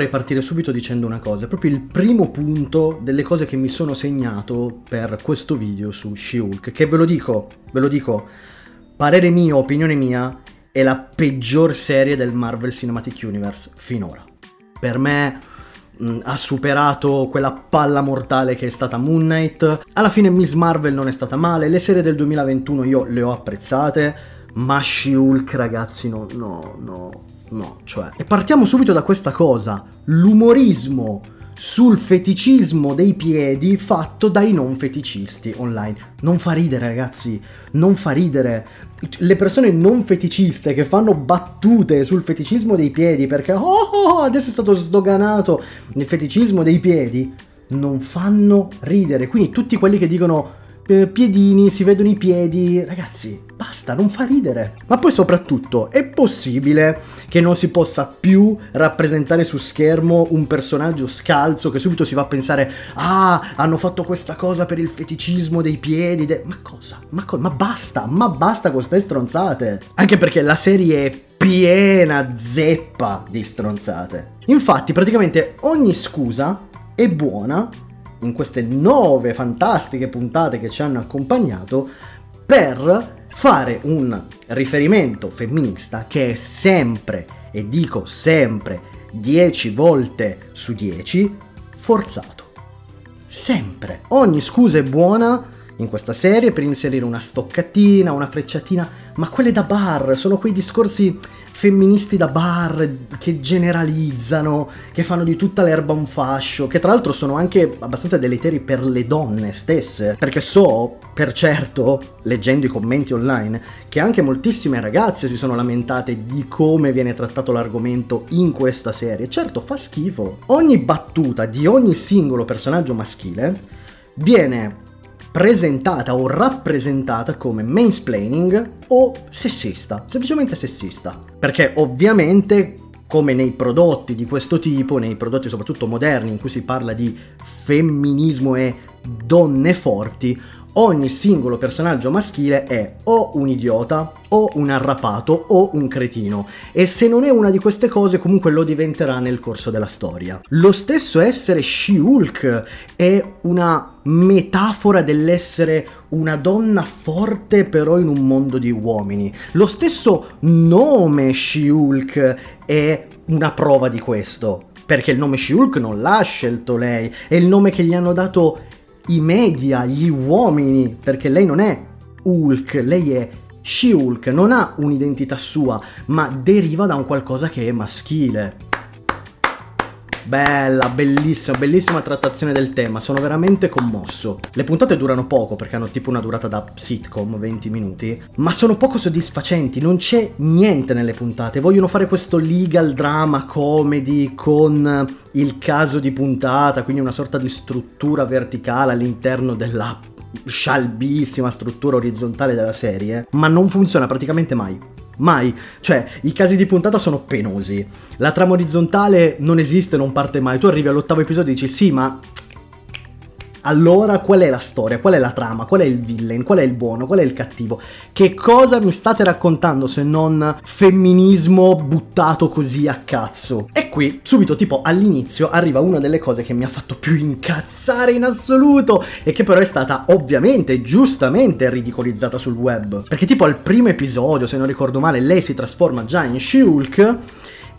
vorrei partire subito dicendo una cosa, è proprio il primo punto delle cose che mi sono segnato per questo video su She-Hulk, che ve lo dico, ve lo dico, parere mio, opinione mia, è la peggior serie del Marvel Cinematic Universe finora. Per me mh, ha superato quella palla mortale che è stata Moon Knight. Alla fine Miss Marvel non è stata male, le serie del 2021 io le ho apprezzate, ma She-Hulk ragazzi no, no, no, no, cioè... E partiamo subito da questa cosa, l'umorismo sul feticismo dei piedi fatto dai non feticisti online. Non fa ridere, ragazzi, non fa ridere. Le persone non feticiste che fanno battute sul feticismo dei piedi perché oh, oh adesso è stato sdoganato il feticismo dei piedi, non fanno ridere. Quindi tutti quelli che dicono eh, piedini, si vedono i piedi. Ragazzi, basta, non fa ridere. Ma poi soprattutto, è possibile che non si possa più rappresentare su schermo un personaggio scalzo che subito si va a pensare ah, hanno fatto questa cosa per il feticismo dei piedi. De... Ma cosa? Ma, co- ma basta, ma basta con queste stronzate. Anche perché la serie è piena zeppa di stronzate. Infatti, praticamente ogni scusa è buona in queste nove fantastiche puntate che ci hanno accompagnato per fare un riferimento femminista che è sempre, e dico sempre, 10 volte su 10, forzato. Sempre. Ogni scusa è buona in questa serie per inserire una stoccatina, una frecciatina, ma quelle da bar sono quei discorsi femministi da bar che generalizzano, che fanno di tutta l'erba un fascio, che tra l'altro sono anche abbastanza deleteri per le donne stesse, perché so, per certo, leggendo i commenti online, che anche moltissime ragazze si sono lamentate di come viene trattato l'argomento in questa serie. Certo, fa schifo. Ogni battuta di ogni singolo personaggio maschile viene presentata o rappresentata come mansplaining o sessista, semplicemente sessista. Perché ovviamente come nei prodotti di questo tipo, nei prodotti soprattutto moderni in cui si parla di femminismo e donne forti, ogni singolo personaggio maschile è o un idiota, o un arrapato, o un cretino. E se non è una di queste cose, comunque lo diventerà nel corso della storia. Lo stesso essere She-Hulk è una metafora dell'essere una donna forte però in un mondo di uomini. Lo stesso nome She-Hulk è una prova di questo. Perché il nome She-Hulk non l'ha scelto lei, è il nome che gli hanno dato i media, gli uomini, perché lei non è Hulk, lei è She-Hulk, non ha un'identità sua, ma deriva da un qualcosa che è maschile. Bella, bellissima, bellissima trattazione del tema, sono veramente commosso. Le puntate durano poco perché hanno tipo una durata da sitcom, 20 minuti, ma sono poco soddisfacenti, non c'è niente nelle puntate. Vogliono fare questo legal drama comedy con il caso di puntata, quindi una sorta di struttura verticale all'interno della scialbissima struttura orizzontale della serie, ma non funziona praticamente mai. Mai. Cioè, i casi di puntata sono penosi. La trama orizzontale non esiste, non parte mai. Tu arrivi all'ottavo episodio e dici sì, ma allora qual è la storia? Qual è la trama? Qual è il villain? Qual è il buono? Qual è il cattivo? Che cosa mi state raccontando se non femminismo buttato così a cazzo? E qui, subito, tipo all'inizio, arriva una delle cose che mi ha fatto più incazzare in assoluto e che però è stata ovviamente, giustamente ridicolizzata sul web. Perché tipo al primo episodio, se non ricordo male, lei si trasforma già in She-Hulk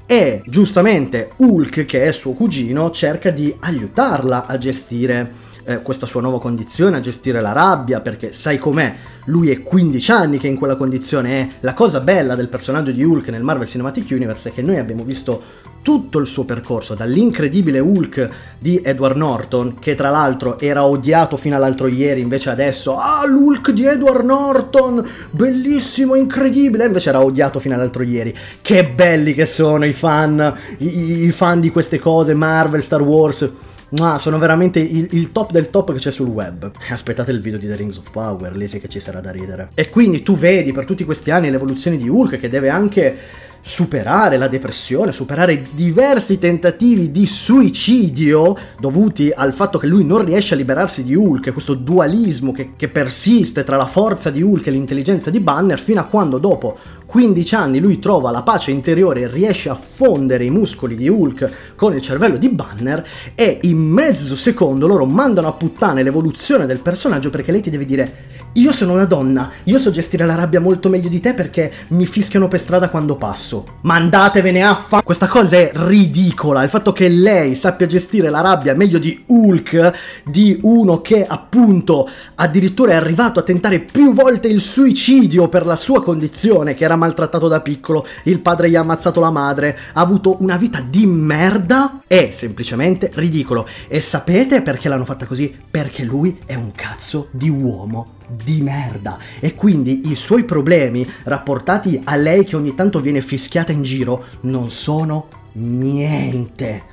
e giustamente Hulk, che è suo cugino, cerca di aiutarla a gestire eh, questa sua nuova condizione, a gestire la rabbia, perché sai com'è, lui è 15 anni che è in quella condizione e la cosa bella del personaggio di Hulk nel Marvel Cinematic Universe è che noi abbiamo visto tutto il suo percorso, dall'incredibile Hulk di Edward Norton, che tra l'altro era odiato fino all'altro ieri, invece adesso, ah, l'Hulk di Edward Norton, bellissimo, incredibile, invece era odiato fino all'altro ieri. Che belli che sono i fan, i, i fan di queste cose, Marvel, Star Wars. Ah, sono veramente il, il, top del top che c'è sul web. Aspettate il video di The Rings of Power, lì sì che ci sarà da ridere. E quindi tu vedi per tutti questi anni l'evoluzione di Hulk che deve anche superare la depressione, superare diversi tentativi di suicidio dovuti al fatto che lui non riesce a liberarsi di Hulk, questo dualismo che, che persiste tra la forza di Hulk e l'intelligenza di Banner, fino a quando dopo 15 anni lui trova la pace interiore, riesce a fondere i muscoli di Hulk con il cervello di Banner e in mezzo secondo loro mandano a puttane l'evoluzione del personaggio perché lei ti deve dire io sono una donna, io so gestire la rabbia molto meglio di te perché mi fischiano per strada quando passo. Ma andatevene a fa... Questa cosa è ridicola, il fatto che lei sappia gestire la rabbia meglio di Hulk, di uno che appunto addirittura è arrivato a tentare più volte il suicidio per la sua condizione, che era maltrattato da piccolo, il padre gli ha ammazzato la madre, ha avuto una vita di merda, è semplicemente ridicolo. E sapete perché l'hanno fatta così? Perché lui è un cazzo di uomo di merda e quindi i suoi problemi rapportati a lei che ogni tanto viene fischiata in giro non sono niente.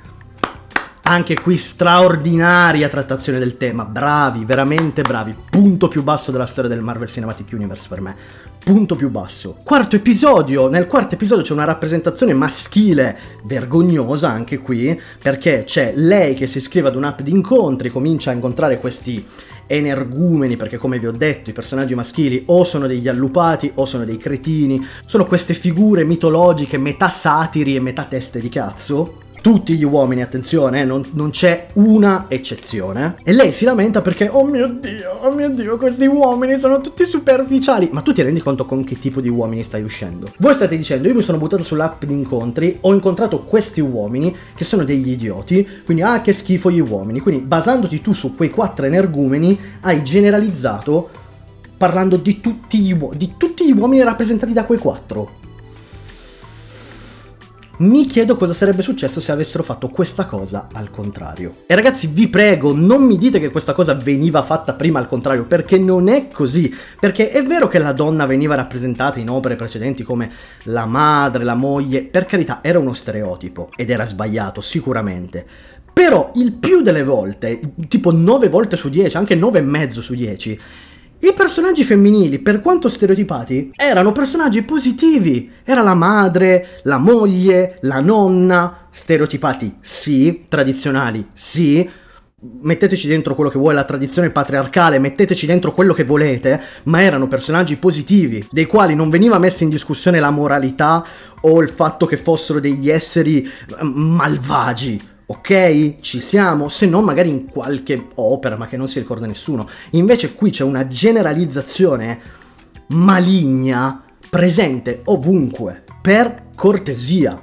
Anche qui straordinaria trattazione del tema, bravi, veramente bravi. Punto più basso della storia del Marvel Cinematic Universe per me. Punto più basso. Quarto episodio, nel quarto episodio c'è una rappresentazione maschile vergognosa anche qui, perché c'è lei che si iscrive ad un'app di incontri, comincia a incontrare questi energumeni, perché come vi ho detto i personaggi maschili o sono degli allupati o sono dei cretini, sono queste figure mitologiche metà satiri e metà teste di cazzo, tutti gli uomini, attenzione, eh, non, non, c'è una eccezione. E lei si lamenta perché, oh mio dio, oh mio dio, questi uomini sono tutti superficiali. Ma tu ti rendi conto con che tipo di uomini stai uscendo? Voi state dicendo, io mi sono buttato sull'app di incontri, ho incontrato questi uomini che sono degli idioti, quindi ah che schifo gli uomini. Quindi basandoti tu su quei quattro energumeni, hai generalizzato parlando di tutti gli, di tutti gli uomini rappresentati da quei quattro. Mi chiedo cosa sarebbe successo se avessero fatto questa cosa al contrario. E ragazzi, vi prego, non mi dite che questa cosa veniva fatta prima al contrario, perché non è così. Perché è vero che la donna veniva rappresentata in opere precedenti come la madre, la moglie, per carità, era uno stereotipo ed era sbagliato, sicuramente. Però il più delle volte, tipo 9 volte su 10, anche 9 e mezzo su 10, i personaggi femminili, per quanto stereotipati, erano personaggi positivi. Era la madre, la moglie, la nonna, stereotipati sì, tradizionali sì. Metteteci dentro quello che vuole la tradizione patriarcale, metteteci dentro quello che volete, ma erano personaggi positivi, dei quali non veniva messa in discussione la moralità o il fatto che fossero degli esseri malvagi ok? Ci siamo, se no magari in qualche opera, ma che non si ricorda nessuno. Invece qui c'è una generalizzazione maligna presente ovunque, per cortesia.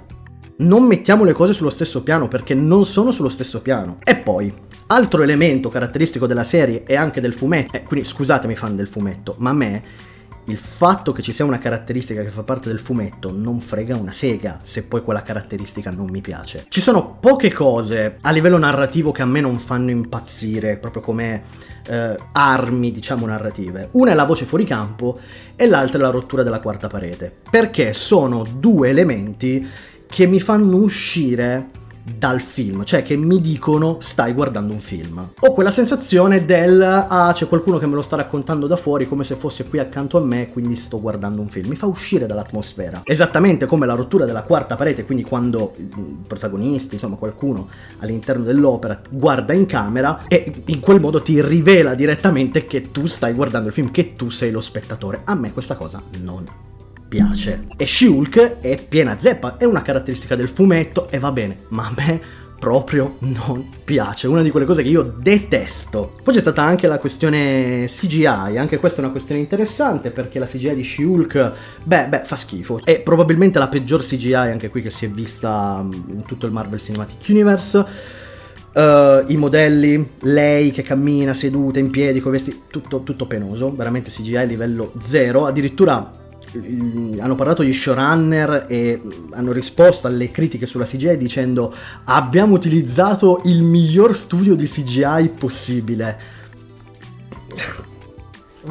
Non mettiamo le cose sullo stesso piano perché non sono sullo stesso piano. E poi, altro elemento caratteristico della serie e anche del fumetto, eh, quindi scusatemi fan del fumetto, ma a me il fatto che ci sia una caratteristica che fa parte del fumetto non frega una sega se poi quella caratteristica non mi piace. Ci sono poche cose a livello narrativo che a me non fanno impazzire, proprio come eh, armi, diciamo, narrative. Una è la voce fuori campo e l'altra è la rottura della quarta parete, perché sono due elementi che mi fanno uscire dal film, cioè che mi dicono stai guardando un film. Ho quella sensazione del ah c'è qualcuno che me lo sta raccontando da fuori come se fosse qui accanto a me, quindi sto guardando un film. Mi fa uscire dall'atmosfera. Esattamente come la rottura della quarta parete, quindi quando i protagonisti, insomma qualcuno all'interno dell'opera guarda in camera e in quel modo ti rivela direttamente che tu stai guardando il film, che tu sei lo spettatore. A me questa cosa non piace. E Shulk è piena zeppa, è una caratteristica del fumetto e va bene, ma a me proprio non piace, una di quelle cose che io detesto. Poi c'è stata anche la questione CGI, anche questa è una questione interessante perché la CGI di She-Hulk, beh, beh, fa schifo. È probabilmente la peggior CGI anche qui che si è vista mm, in tutto il Marvel Cinematic Universe. Uh, I modelli, lei che cammina seduta in piedi con vestiti, tutto, tutto penoso, veramente CGI livello zero. Addirittura hanno parlato gli showrunner e hanno risposto alle critiche sulla CGI dicendo abbiamo utilizzato il miglior studio di CGI possibile.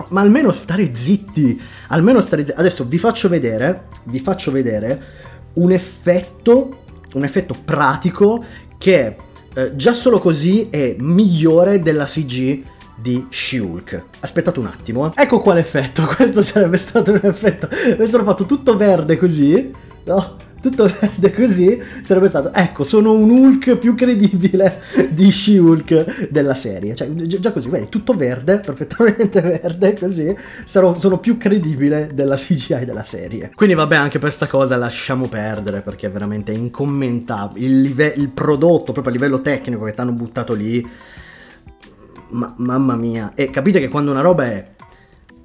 Ma almeno stare zitti, almeno stare zitti. Adesso vi faccio vedere, vi faccio vedere un effetto, un effetto pratico che eh, già solo così è migliore della CG di Shulk. Aspettate un attimo. Eh. Ecco qua l'effetto. Questo sarebbe stato un effetto. Avessero fatto tutto verde così. No? tutto verde così, sarebbe stato, ecco, sono un Hulk più credibile di She-Hulk della serie. Cioè, già così, vedi, tutto verde, perfettamente verde, così, sarò, sono più credibile della CGI della serie. Quindi vabbè, anche per sta cosa lasciamo perdere, perché è veramente incommentabile. Il, live- il prodotto, proprio a livello tecnico che ti hanno buttato lì, ma- mamma mia. E capite che quando una roba è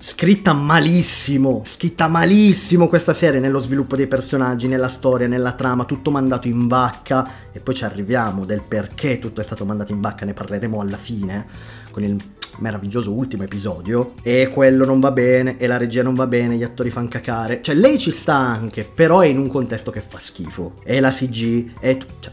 scritta malissimo, scritta malissimo questa serie nello sviluppo dei personaggi, nella storia, nella trama, tutto mandato in vacca e poi ci arriviamo del perché tutto è stato mandato in vacca, ne parleremo alla fine con il meraviglioso ultimo episodio e quello non va bene e la regia non va bene, gli attori fanno cacare, cioè lei ci sta anche, però è in un contesto che fa schifo e la CG è... Cioè,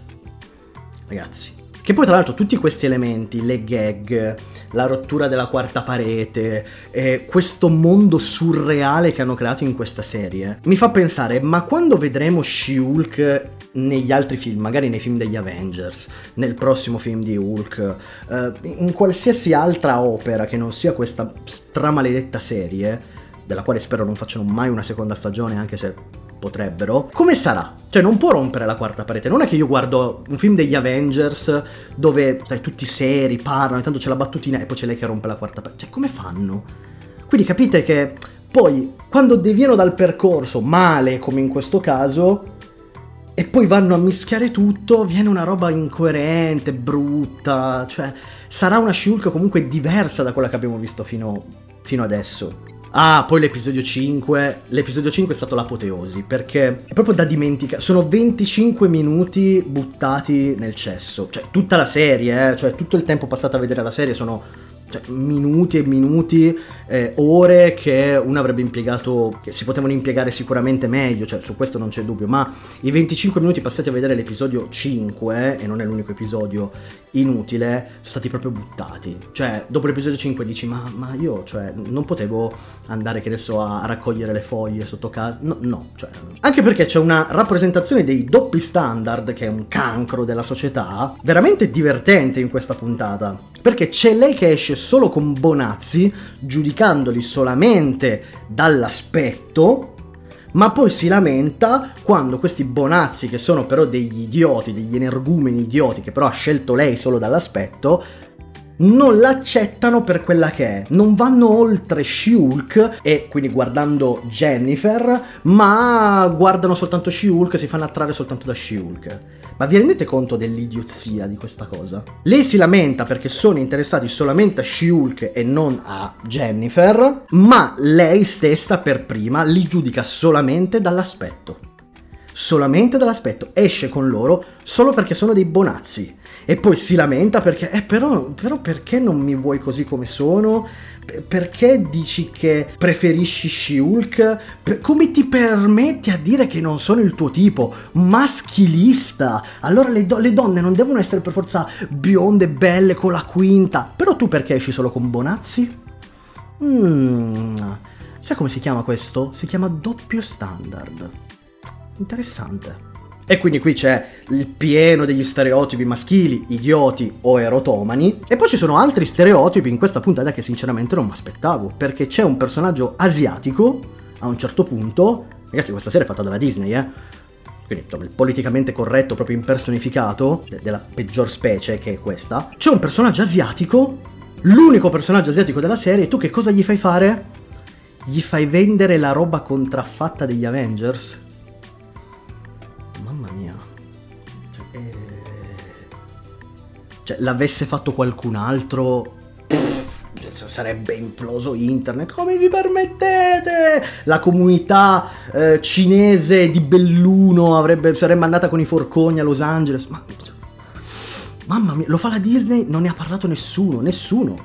ragazzi, che poi tra l'altro tutti questi elementi, le gag, la rottura della quarta parete, eh, questo mondo surreale che hanno creato in questa serie, mi fa pensare, ma quando vedremo She-Hulk negli altri film, magari nei film degli Avengers, nel prossimo film di Hulk, eh, in qualsiasi altra opera che non sia questa stramaledetta serie, della quale spero non facciano mai una seconda stagione, anche se potrebbero, come sarà? Cioè non può rompere la quarta parete, non è che io guardo un film degli Avengers dove sai, tutti seri, parlano, intanto c'è la battutina e poi c'è lei che rompe la quarta parete, cioè come fanno? Quindi capite che poi quando deviano dal percorso male come in questo caso e poi vanno a mischiare tutto, viene una roba incoerente, brutta, cioè sarà una Shulk comunque diversa da quella che abbiamo visto fino, fino adesso. Ah, poi l'episodio 5. L'episodio 5 è stato l'apoteosi perché è proprio da dimenticare. Sono 25 minuti buttati nel cesso. Cioè, tutta la serie, eh? cioè tutto il tempo passato a vedere la serie sono cioè, minuti e minuti, eh, ore che uno avrebbe impiegato, che si potevano impiegare sicuramente meglio, cioè su questo non c'è dubbio, ma i 25 minuti passati a vedere l'episodio 5, e non è l'unico episodio inutile, sono stati proprio buttati. Cioè, dopo l'episodio 5 dici, ma, ma io, cioè, non potevo andare, che ne so, a, raccogliere le foglie sotto casa. No, no, cioè, anche perché c'è una rappresentazione dei doppi standard, che è un cancro della società, veramente divertente in questa puntata. Perché c'è lei che esce solo con Bonazzi, giudicandoli solamente dall'aspetto, ma poi si lamenta quando questi Bonazzi, che sono però degli idioti, degli energumeni idioti, che però ha scelto lei solo dall'aspetto, non l'accettano per quella che è, non vanno oltre She-Hulk e quindi guardando Jennifer, ma guardano soltanto She-Hulk si fanno attrarre soltanto da She-Hulk. Ma vi rendete conto dell'idiozia di questa cosa? Lei si lamenta perché sono interessati solamente a She-Hulk e non a Jennifer, ma lei stessa per prima li giudica solamente dall'aspetto. Solamente dall'aspetto. Esce con loro solo perché sono dei bonazzi. E poi si lamenta perché, eh però, però perché non mi vuoi così come sono? Perché dici che preferisci She-Hulk? Come ti permetti a dire che non sono il tuo tipo? Maschilista! Allora le, do- le, donne non devono essere per forza bionde, belle, con la quinta. Però tu perché esci solo con Bonazzi? Mmm. Sai come si chiama questo? Si chiama doppio standard. Interessante. E quindi qui c'è il pieno degli stereotipi maschili, idioti o erotomani. E poi ci sono altri stereotipi in questa puntata che sinceramente non mi aspettavo. Perché c'è un personaggio asiatico a un certo punto. Ragazzi, questa serie è fatta dalla Disney, eh. Quindi il politicamente corretto, proprio impersonificato, de- della peggior specie che è questa. C'è un personaggio asiatico, l'unico personaggio asiatico della serie, e tu che cosa gli fai fare? Gli fai vendere la roba contraffatta degli Avengers? Cioè, l'avesse fatto qualcun altro, sarebbe imploso internet. Come vi permettete? La comunità eh, cinese di Belluno avrebbe, sarebbe andata con i forconi a Los Angeles. Ma, mamma mia, lo fa la Disney, non ne ha parlato nessuno, nessuno.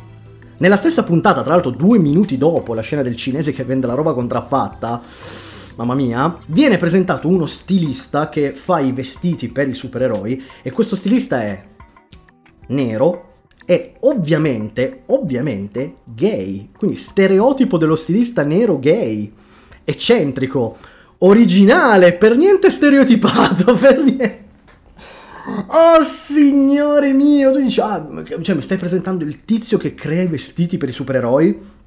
Nella stessa puntata, tra l'altro due minuti dopo la scena del cinese che vende la roba contraffatta, mamma mia, viene presentato uno stilista che fa i vestiti per i supereroi e questo stilista è nero e ovviamente, ovviamente gay. Quindi stereotipo dello stilista nero gay, eccentrico, originale, per niente stereotipato, per niente. Oh signore mio, tu dici, ah, cioè mi stai presentando il tizio che crea i vestiti per i supereroi?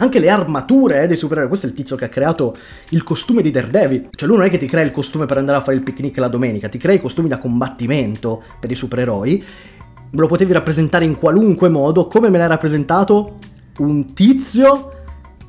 Anche le armature eh, dei supereroi, questo è il tizio che ha creato il costume di Daredevil. Cioè lui non è che ti crea il costume per andare a fare il picnic la domenica, ti crea i costumi da combattimento per i supereroi. Lo potevi rappresentare in qualunque modo, come me l'hai rappresentato? Un tizio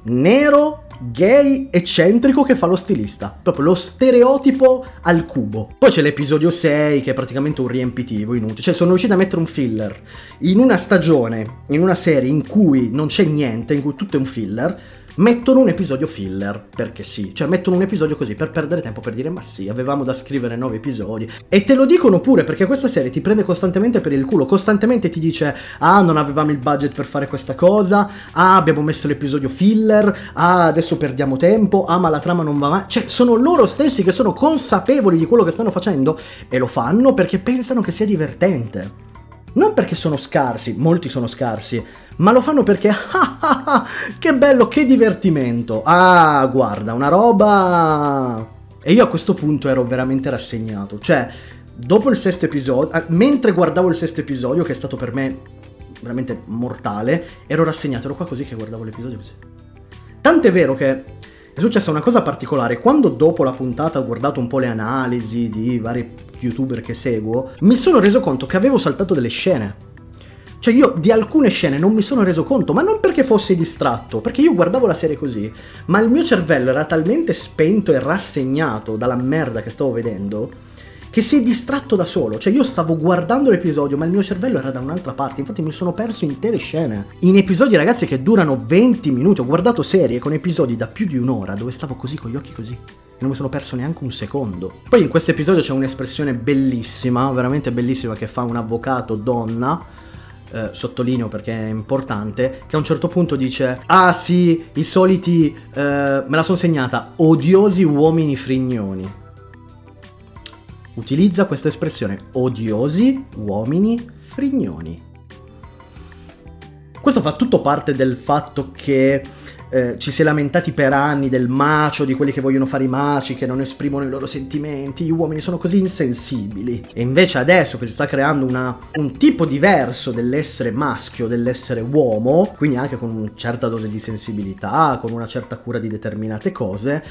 nero gay eccentrico che fa lo stilista, proprio lo stereotipo al cubo. Poi c'è l'episodio 6 che è praticamente un riempitivo inutile, cioè sono riusciti a mettere un filler in una stagione, in una serie in cui non c'è niente, in cui tutto è un filler mettono un episodio filler, perché sì, cioè mettono un episodio così per perdere tempo, per dire ma sì, avevamo da scrivere nove episodi. E te lo dicono pure perché questa serie ti prende costantemente per il culo, costantemente ti dice ah non avevamo il budget per fare questa cosa, ah abbiamo messo l'episodio filler, ah adesso perdiamo tempo, ah ma la trama non va mai. Cioè sono loro stessi che sono consapevoli di quello che stanno facendo e lo fanno perché pensano che sia divertente. Non perché sono scarsi, molti sono scarsi, ma lo fanno perché ah, ah, ah, che bello, che divertimento. Ah, guarda, una roba e io a questo punto ero veramente rassegnato, cioè dopo il sesto episodio, eh, mentre guardavo il sesto episodio che è stato per me veramente mortale, ero rassegnato, ero qua così che guardavo l'episodio così. Tant'è vero che è successa una cosa particolare, quando dopo la puntata ho guardato un po' le analisi di vari youtuber che seguo, mi sono reso conto che avevo saltato delle scene. Cioè io di alcune scene non mi sono reso conto, ma non perché fossi distratto, perché io guardavo la serie così, ma il mio cervello era talmente spento e rassegnato dalla merda che stavo vedendo, che si è distratto da solo. Cioè io stavo guardando l'episodio, ma il mio cervello era da un'altra parte, infatti mi sono perso intere scene. In episodi ragazzi che durano 20 minuti, ho guardato serie con episodi da più di un'ora, dove stavo così con gli occhi così non mi sono perso neanche un secondo. Poi in questo episodio c'è un'espressione bellissima, veramente bellissima, che fa un avvocato donna. Eh, sottolineo perché è importante, che a un certo punto dice: Ah sì, i soliti, eh, me la sono segnata, odiosi uomini frignoni. Utilizza questa espressione, odiosi uomini frignoni. Questo fa tutto parte del fatto che eh, ci si è lamentati per anni del macio, di quelli che vogliono fare i maci, che non esprimono i loro sentimenti, gli uomini sono così insensibili. E invece adesso che si sta creando una, un tipo diverso dell'essere maschio, dell'essere uomo, quindi anche con una certa dose di sensibilità, con una certa cura di determinate cose,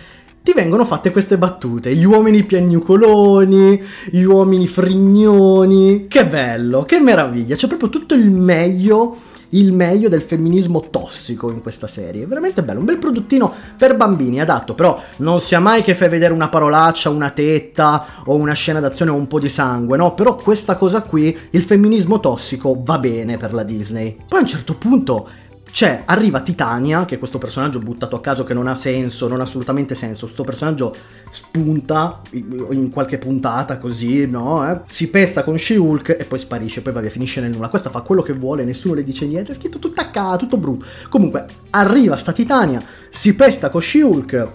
ti vengono fatte queste battute. Gli uomini piagnucoloni, gli uomini frignoni. Che bello, che meraviglia. C'è proprio tutto il meglio il meglio del femminismo tossico in questa serie. Veramente bello, un bel prodottino per bambini, adatto, però non sia mai che fai vedere una parolaccia, una tetta o una scena d'azione o un po' di sangue, no? Però questa cosa qui, il femminismo tossico, va bene per la Disney. Poi a un certo punto c'è, arriva Titania, che è questo personaggio buttato a caso che non ha senso, non ha assolutamente senso. Questo personaggio spunta in qualche puntata così, no? Eh? Si pesta con She-Hulk e poi sparisce, poi va via, finisce nel nulla. Questa fa quello che vuole, nessuno le dice niente, è scritto tutto a caso, tutto brutto. Comunque, arriva sta Titania, si pesta con She-Hulk,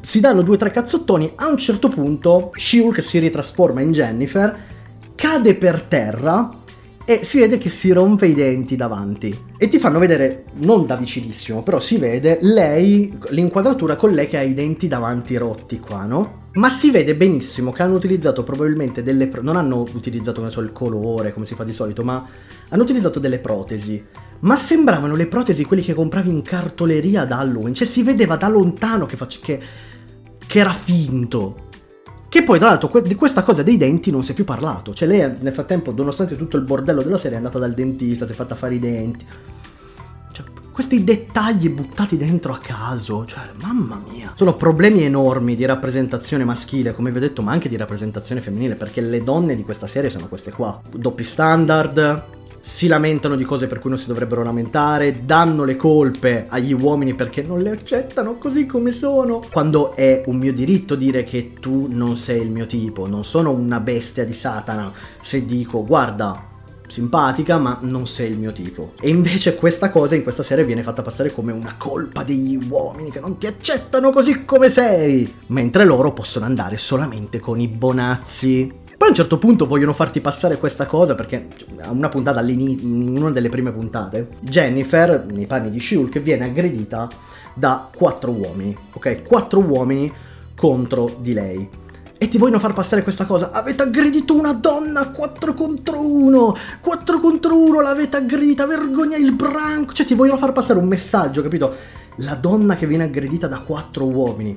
si danno due o tre cazzottoni, a un certo punto She-Hulk si ritrasforma in Jennifer, cade per terra e si vede che si rompe i denti davanti. E ti fanno vedere, non da vicinissimo, però si vede lei, l'inquadratura con lei che ha i denti davanti rotti qua, no? Ma si vede benissimo che hanno utilizzato probabilmente delle... Pro- non hanno utilizzato, non so, il colore, come si fa di solito, ma hanno utilizzato delle protesi. Ma sembravano le protesi quelli che compravi in cartoleria da Halloween. Cioè si vedeva da lontano che, face- che, che era finto. Che poi, tra l'altro, di questa cosa dei denti non si è più parlato. Cioè, lei nel frattempo, nonostante tutto il bordello della serie, è andata dal dentista, si è fatta fare i denti. Cioè, questi dettagli buttati dentro a caso, cioè, mamma mia. Sono problemi enormi di rappresentazione maschile, come vi ho detto, ma anche di rappresentazione femminile, perché le donne di questa serie sono queste qua. Doppi standard, si lamentano di cose per cui non si dovrebbero lamentare, danno le colpe agli uomini perché non le accettano così come sono. Quando è un mio diritto dire che tu non sei il mio tipo, non sono una bestia di Satana se dico guarda simpatica, ma non sei il mio tipo. E invece questa cosa in questa serie viene fatta passare come una colpa degli uomini che non ti accettano così come sei, mentre loro possono andare solamente con i bonazzi. Poi a un certo punto vogliono farti passare questa cosa perché a una puntata all'inizio, in una delle prime puntate, Jennifer, nei panni di Shulk, viene aggredita da quattro uomini, ok? Quattro uomini contro di lei. e ti vogliono far passare questa cosa. Avete aggredito una donna 4 contro 1. 4 contro 1 l'avete aggredita, vergogna il branco. Cioè ti vogliono far passare un messaggio, capito? La donna che viene aggredita da 4 uomini.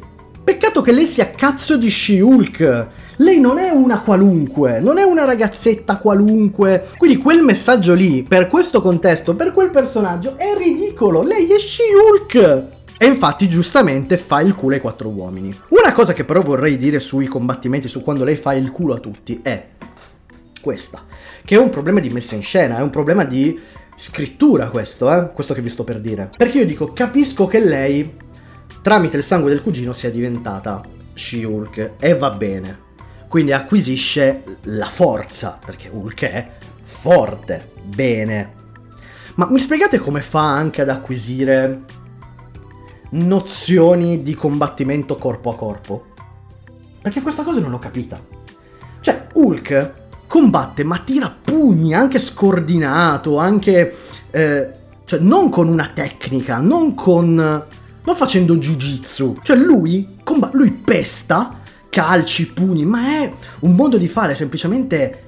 Peccato che lei sia cazzo di She-Hulk. Lei non è una qualunque, non è una ragazzetta qualunque. Quindi quel messaggio lì, per questo contesto, per quel personaggio, è ridicolo. Lei è She-Hulk. E infatti giustamente fa il culo ai quattro uomini. Una cosa che però vorrei dire sui combattimenti, su quando lei fa il culo a tutti, è questa. Che è un problema di messa in scena, è un problema di scrittura questo, eh? Questo che vi sto per dire. Perché io dico, capisco che lei, tramite il sangue del cugino, sia diventata She-Hulk e va bene. Quindi acquisisce la forza, perché Hulk è forte, bene. Ma mi spiegate come fa anche ad acquisire nozioni di combattimento corpo a corpo? Perché questa cosa non l'ho capita. Cioè, Hulk combatte ma tira pugni, anche scordinato, anche... Eh, cioè, non con una tecnica, non con... non facendo jiu-jitsu. Cioè, lui, comb- lui pesta, calci, pugni, ma è un modo di fare semplicemente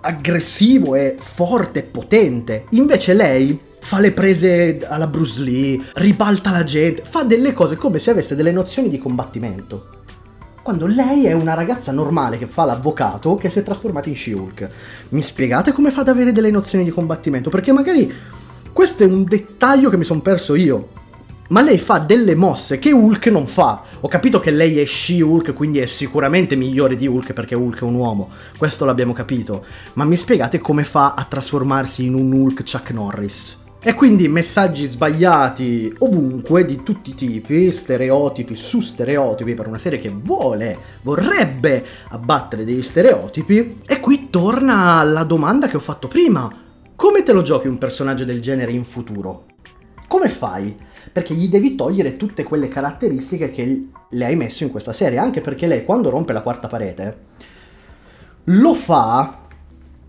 aggressivo e forte e potente. Invece lei fa le prese alla Bruce Lee, ribalta la gente, fa delle cose come se avesse delle nozioni di combattimento. Quando lei è una ragazza normale che fa l'avvocato che si è trasformata in She-Hulk. Mi spiegate come fa ad avere delle nozioni di combattimento? Perché magari questo è un dettaglio che mi sono perso io. Ma lei fa delle mosse che Hulk non fa. Ho capito che lei è She-Hulk, quindi è sicuramente migliore di Hulk perché Hulk è un uomo. Questo l'abbiamo capito. Ma mi spiegate come fa a trasformarsi in un Hulk Chuck Norris? E quindi messaggi sbagliati ovunque, di tutti i tipi, stereotipi su stereotipi per una serie che vuole, vorrebbe abbattere degli stereotipi. E qui torna la domanda che ho fatto prima. Come te lo giochi un personaggio del genere in futuro? Come fai? Perché gli devi togliere tutte quelle caratteristiche che le hai messo in questa serie, anche perché lei quando rompe la quarta parete lo fa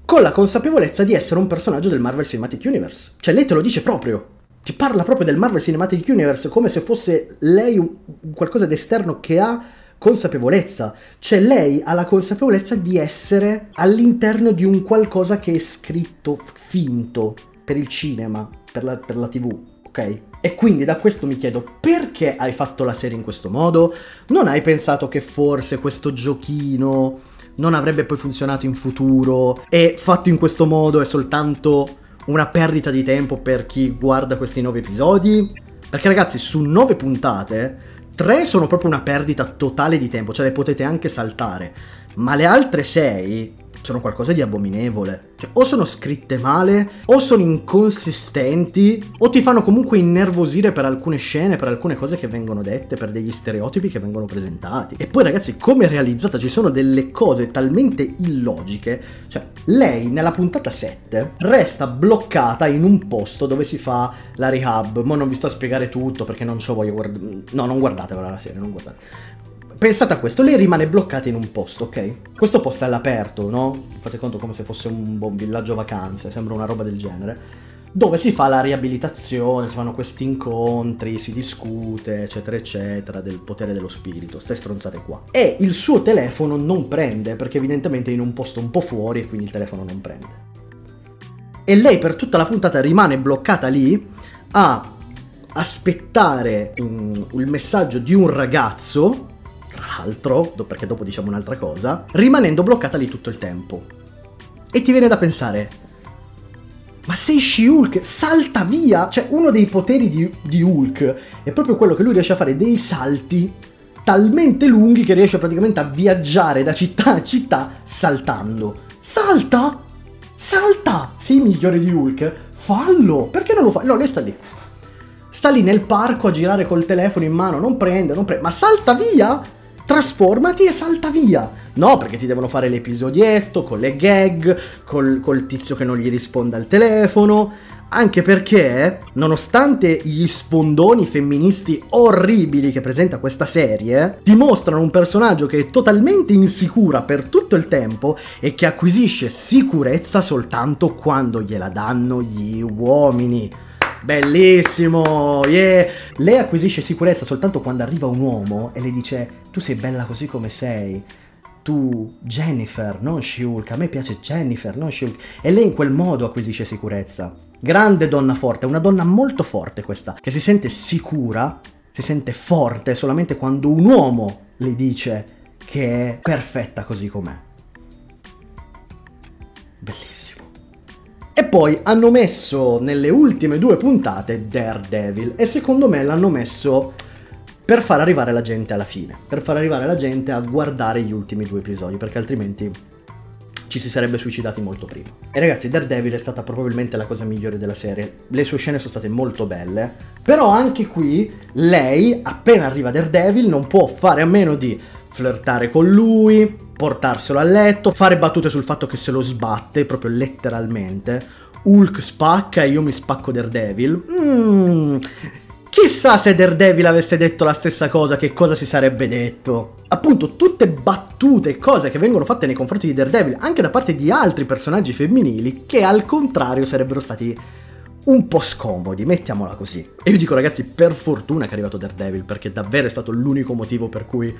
con la consapevolezza di essere un personaggio del Marvel Cinematic Universe. Cioè lei te lo dice proprio. Ti parla proprio del Marvel Cinematic Universe come se fosse lei un, qualcosa d'esterno che ha consapevolezza. Cioè lei ha la consapevolezza di essere all'interno di un qualcosa che è scritto finto per il cinema, per la, per la tv, ok? E quindi da questo mi chiedo perché hai fatto la serie in questo modo? Non hai pensato che forse questo giochino non avrebbe poi funzionato in futuro e fatto in questo modo è soltanto una perdita di tempo per chi guarda questi nove episodi? Perché ragazzi, su nove puntate, tre sono proprio una perdita totale di tempo, cioè le potete anche saltare, ma le altre sei sono qualcosa di abominevole. Cioè, o sono scritte male, o sono inconsistenti, o ti fanno comunque innervosire per alcune scene, per alcune cose che vengono dette, per degli stereotipi che vengono presentati. E poi, ragazzi, come è realizzata, ci sono delle cose talmente illogiche. Cioè, lei nella puntata 7 resta bloccata in un posto dove si fa la rehab. Ma non vi sto a spiegare tutto perché non ce voglio guardare. No, non guardatevela la serie, non guardate. Pensate a questo, lei rimane bloccata in un posto, ok? Questo posto è all'aperto, no? Fate conto come se fosse un buon villaggio vacanze, sembra una roba del genere. Dove si fa la riabilitazione, si fanno questi incontri, si discute, eccetera, eccetera, del potere dello spirito, ste stronzate qua. E il suo telefono non prende, perché evidentemente è in un posto un po' fuori e quindi il telefono non prende. E lei per tutta la puntata rimane bloccata lì a aspettare un, il messaggio di un ragazzo tra l'altro, perché dopo diciamo un'altra cosa, rimanendo bloccata lì tutto il tempo. E ti viene da pensare, ma sei She-Hulk, salta via! Cioè, uno dei poteri di, di, Hulk è proprio quello che lui riesce a fare dei salti talmente lunghi che riesce praticamente a viaggiare da città a città saltando. Salta! Salta! Sei migliore di Hulk? Fallo! Perché non lo fai? No, lei sta lì. Sta lì nel parco a girare col telefono in mano, non prende, non prende, ma salta via! Trasformati e salta via. No, perché ti devono fare l'episodietto con le gag, col, col tizio che non gli risponde al telefono. Anche perché, nonostante gli sfondoni femministi orribili che presenta questa serie, dimostrano un personaggio che è totalmente insicura per tutto il tempo e che acquisisce sicurezza soltanto quando gliela danno gli uomini. Bellissimo, yeah! Lei acquisisce sicurezza soltanto quando arriva un uomo e le dice tu sei bella così come sei. tu Jennifer, non She-Hulk, a me piace Jennifer, non She-Hulk. E lei in quel modo acquisisce sicurezza. Grande donna forte, una donna molto forte questa, che si sente sicura, si sente forte solamente quando un uomo le dice che è perfetta così com'è. Bellissimo. E poi hanno messo nelle ultime due puntate Daredevil e secondo me l'hanno messo per far arrivare la gente alla fine, per far arrivare la gente a guardare gli ultimi due episodi, perché altrimenti ci si sarebbe suicidati molto prima. E ragazzi, Daredevil è stata probabilmente la cosa migliore della serie. Le sue scene sono state molto belle, però anche qui lei, appena arriva Daredevil, non può fare a meno di flirtare con lui, portarselo a letto, fare battute sul fatto che se lo sbatte, proprio letteralmente. Hulk spacca e io mi spacco Daredevil. Mmm Chissà se Daredevil avesse detto la stessa cosa, che cosa si sarebbe detto. Appunto, tutte battute e cose che vengono fatte nei confronti di Daredevil, anche da parte di altri personaggi femminili, che al contrario sarebbero stati un po' scomodi, mettiamola così. E io dico ragazzi, per fortuna che è arrivato Daredevil, perché davvero è stato l'unico motivo per cui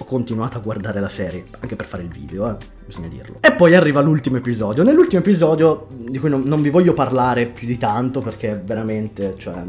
ho continuato a guardare la serie, anche per fare il video, eh, bisogna dirlo. E poi arriva l'ultimo episodio. Nell'ultimo episodio, di cui non, non vi voglio parlare più di tanto, perché veramente, cioè,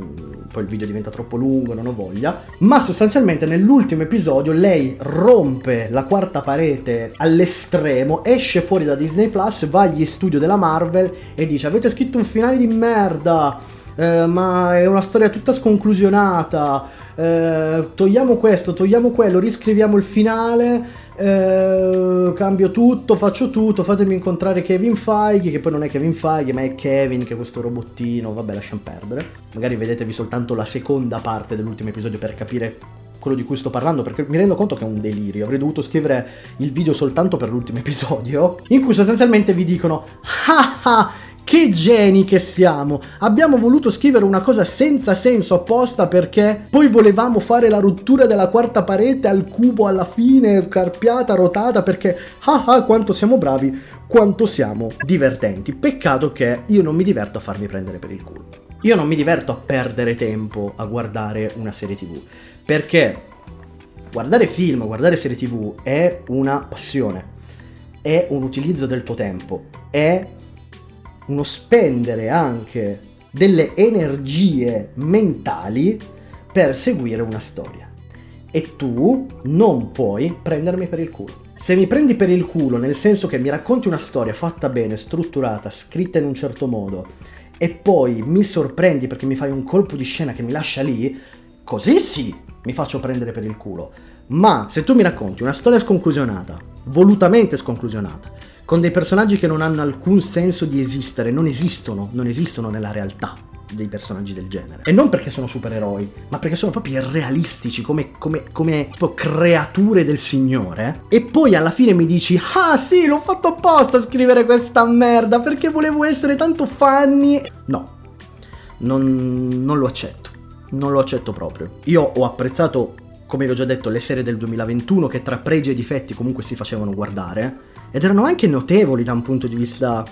poi il video diventa troppo lungo, non ho voglia, ma sostanzialmente nell'ultimo episodio lei rompe la quarta parete all'estremo, esce fuori da Disney Plus, va agli studio della Marvel e dice avete scritto un finale di merda. Eh, ma è una storia tutta sconclusionata eh, togliamo questo, togliamo quello, riscriviamo il finale, eh, cambio tutto, faccio tutto, fatemi incontrare Kevin Feige, che poi non è Kevin Feige, ma è Kevin, che è questo robottino, vabbè lasciamo perdere. Magari vedetevi soltanto la seconda parte dell'ultimo episodio per capire quello di cui sto parlando perché mi rendo conto che è un delirio. Avrei dovuto scrivere il video soltanto per l'ultimo episodio, in cui sostanzialmente vi dicono: Ah ah! Che geni che siamo! Abbiamo voluto scrivere una cosa senza senso apposta perché poi volevamo fare la rottura della quarta parete al cubo alla fine, carpiata, rotata, perché ah ah quanto siamo bravi, quanto siamo divertenti. Peccato che io non mi diverto a farmi prendere per il culo. Io non mi diverto a perdere tempo a guardare una serie tv, perché guardare film, guardare serie tv è una passione, è un utilizzo del tuo tempo, è uno spendere anche delle energie mentali per seguire una storia. E tu non puoi prendermi per il culo. Se mi prendi per il culo nel senso che mi racconti una storia fatta bene, strutturata, scritta in un certo modo, e poi mi sorprendi perché mi fai un colpo di scena che mi lascia lì, così sì, mi faccio prendere per il culo. Ma se tu mi racconti una storia sconclusionata, volutamente sconclusionata, con dei personaggi che non hanno alcun senso di esistere, non esistono, non esistono nella realtà dei personaggi del genere. E non perché sono supereroi, ma perché sono proprio irrealistici, come, come, come creature del Signore. E poi alla fine mi dici, ah sì, l'ho fatto apposta a scrivere questa merda, perché volevo essere tanto funny. No, non, non lo accetto. Non lo accetto proprio. Io ho apprezzato, come vi ho già detto, le serie del 2021 che tra pregi e difetti comunque si facevano guardare ed erano anche notevoli da un punto di vista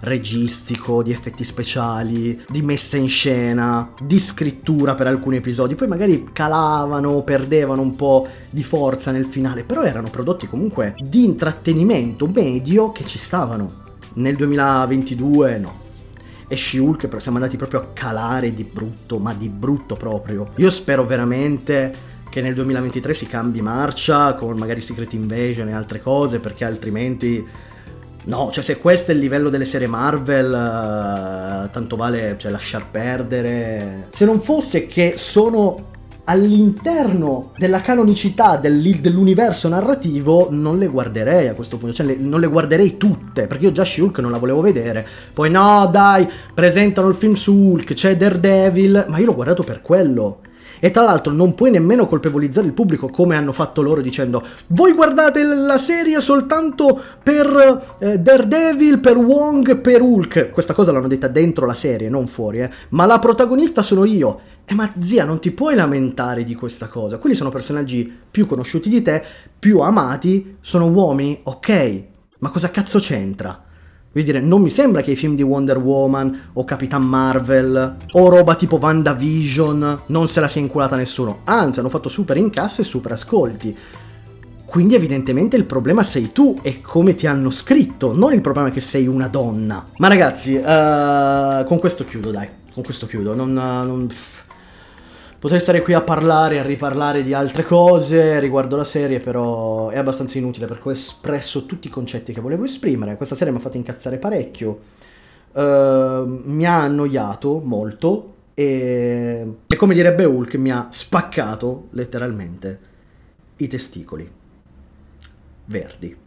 registico, di effetti speciali, di messa in scena, di scrittura per alcuni episodi, poi magari calavano, perdevano un po' di forza nel finale, però erano prodotti comunque di intrattenimento medio che ci stavano. Nel 2022 no. E She-Hulk siamo andati proprio a calare di brutto, ma di brutto proprio. Io spero veramente che nel 2023 si cambi marcia con magari Secret Invasion e altre cose, perché altrimenti... No, cioè se questo è il livello delle serie Marvel, uh, tanto vale cioè, lasciar perdere. Se non fosse che sono all'interno della canonicità del, dell'universo narrativo non le guarderei a questo punto, cioè le, non le guarderei tutte, perché io già Shulk non la volevo vedere. Poi no, dai, presentano il film su Hulk, c'è Daredevil, ma io l'ho guardato per quello. E tra l'altro non puoi nemmeno colpevolizzare il pubblico come hanno fatto loro dicendo voi guardate la serie soltanto per eh, Daredevil, per Wong, per Hulk. Questa cosa l'hanno detta dentro la serie, non fuori, eh. Ma la protagonista sono io. Eh ma zia, non ti puoi lamentare di questa cosa. Quelli sono personaggi più conosciuti di te, più amati, sono uomini, ok. Ma cosa cazzo c'entra? Voglio dire, non mi sembra che i film di Wonder Woman o Capitan Marvel o roba tipo WandaVision non se la sia inculata nessuno. Anzi, hanno fatto super incassi e super ascolti. quindi evidentemente il problema sei tu e come ti hanno scritto, non il problema che sei una donna. Ma ragazzi, uh, con questo chiudo, dai, con questo chiudo, non... non... Potrei stare qui a parlare, a riparlare di altre cose riguardo la serie, però è abbastanza inutile perché ho espresso tutti i concetti che volevo esprimere. Questa serie mi ha fatto incazzare parecchio, uh, mi ha annoiato molto e, e come direbbe Hulk mi ha spaccato letteralmente i testicoli verdi.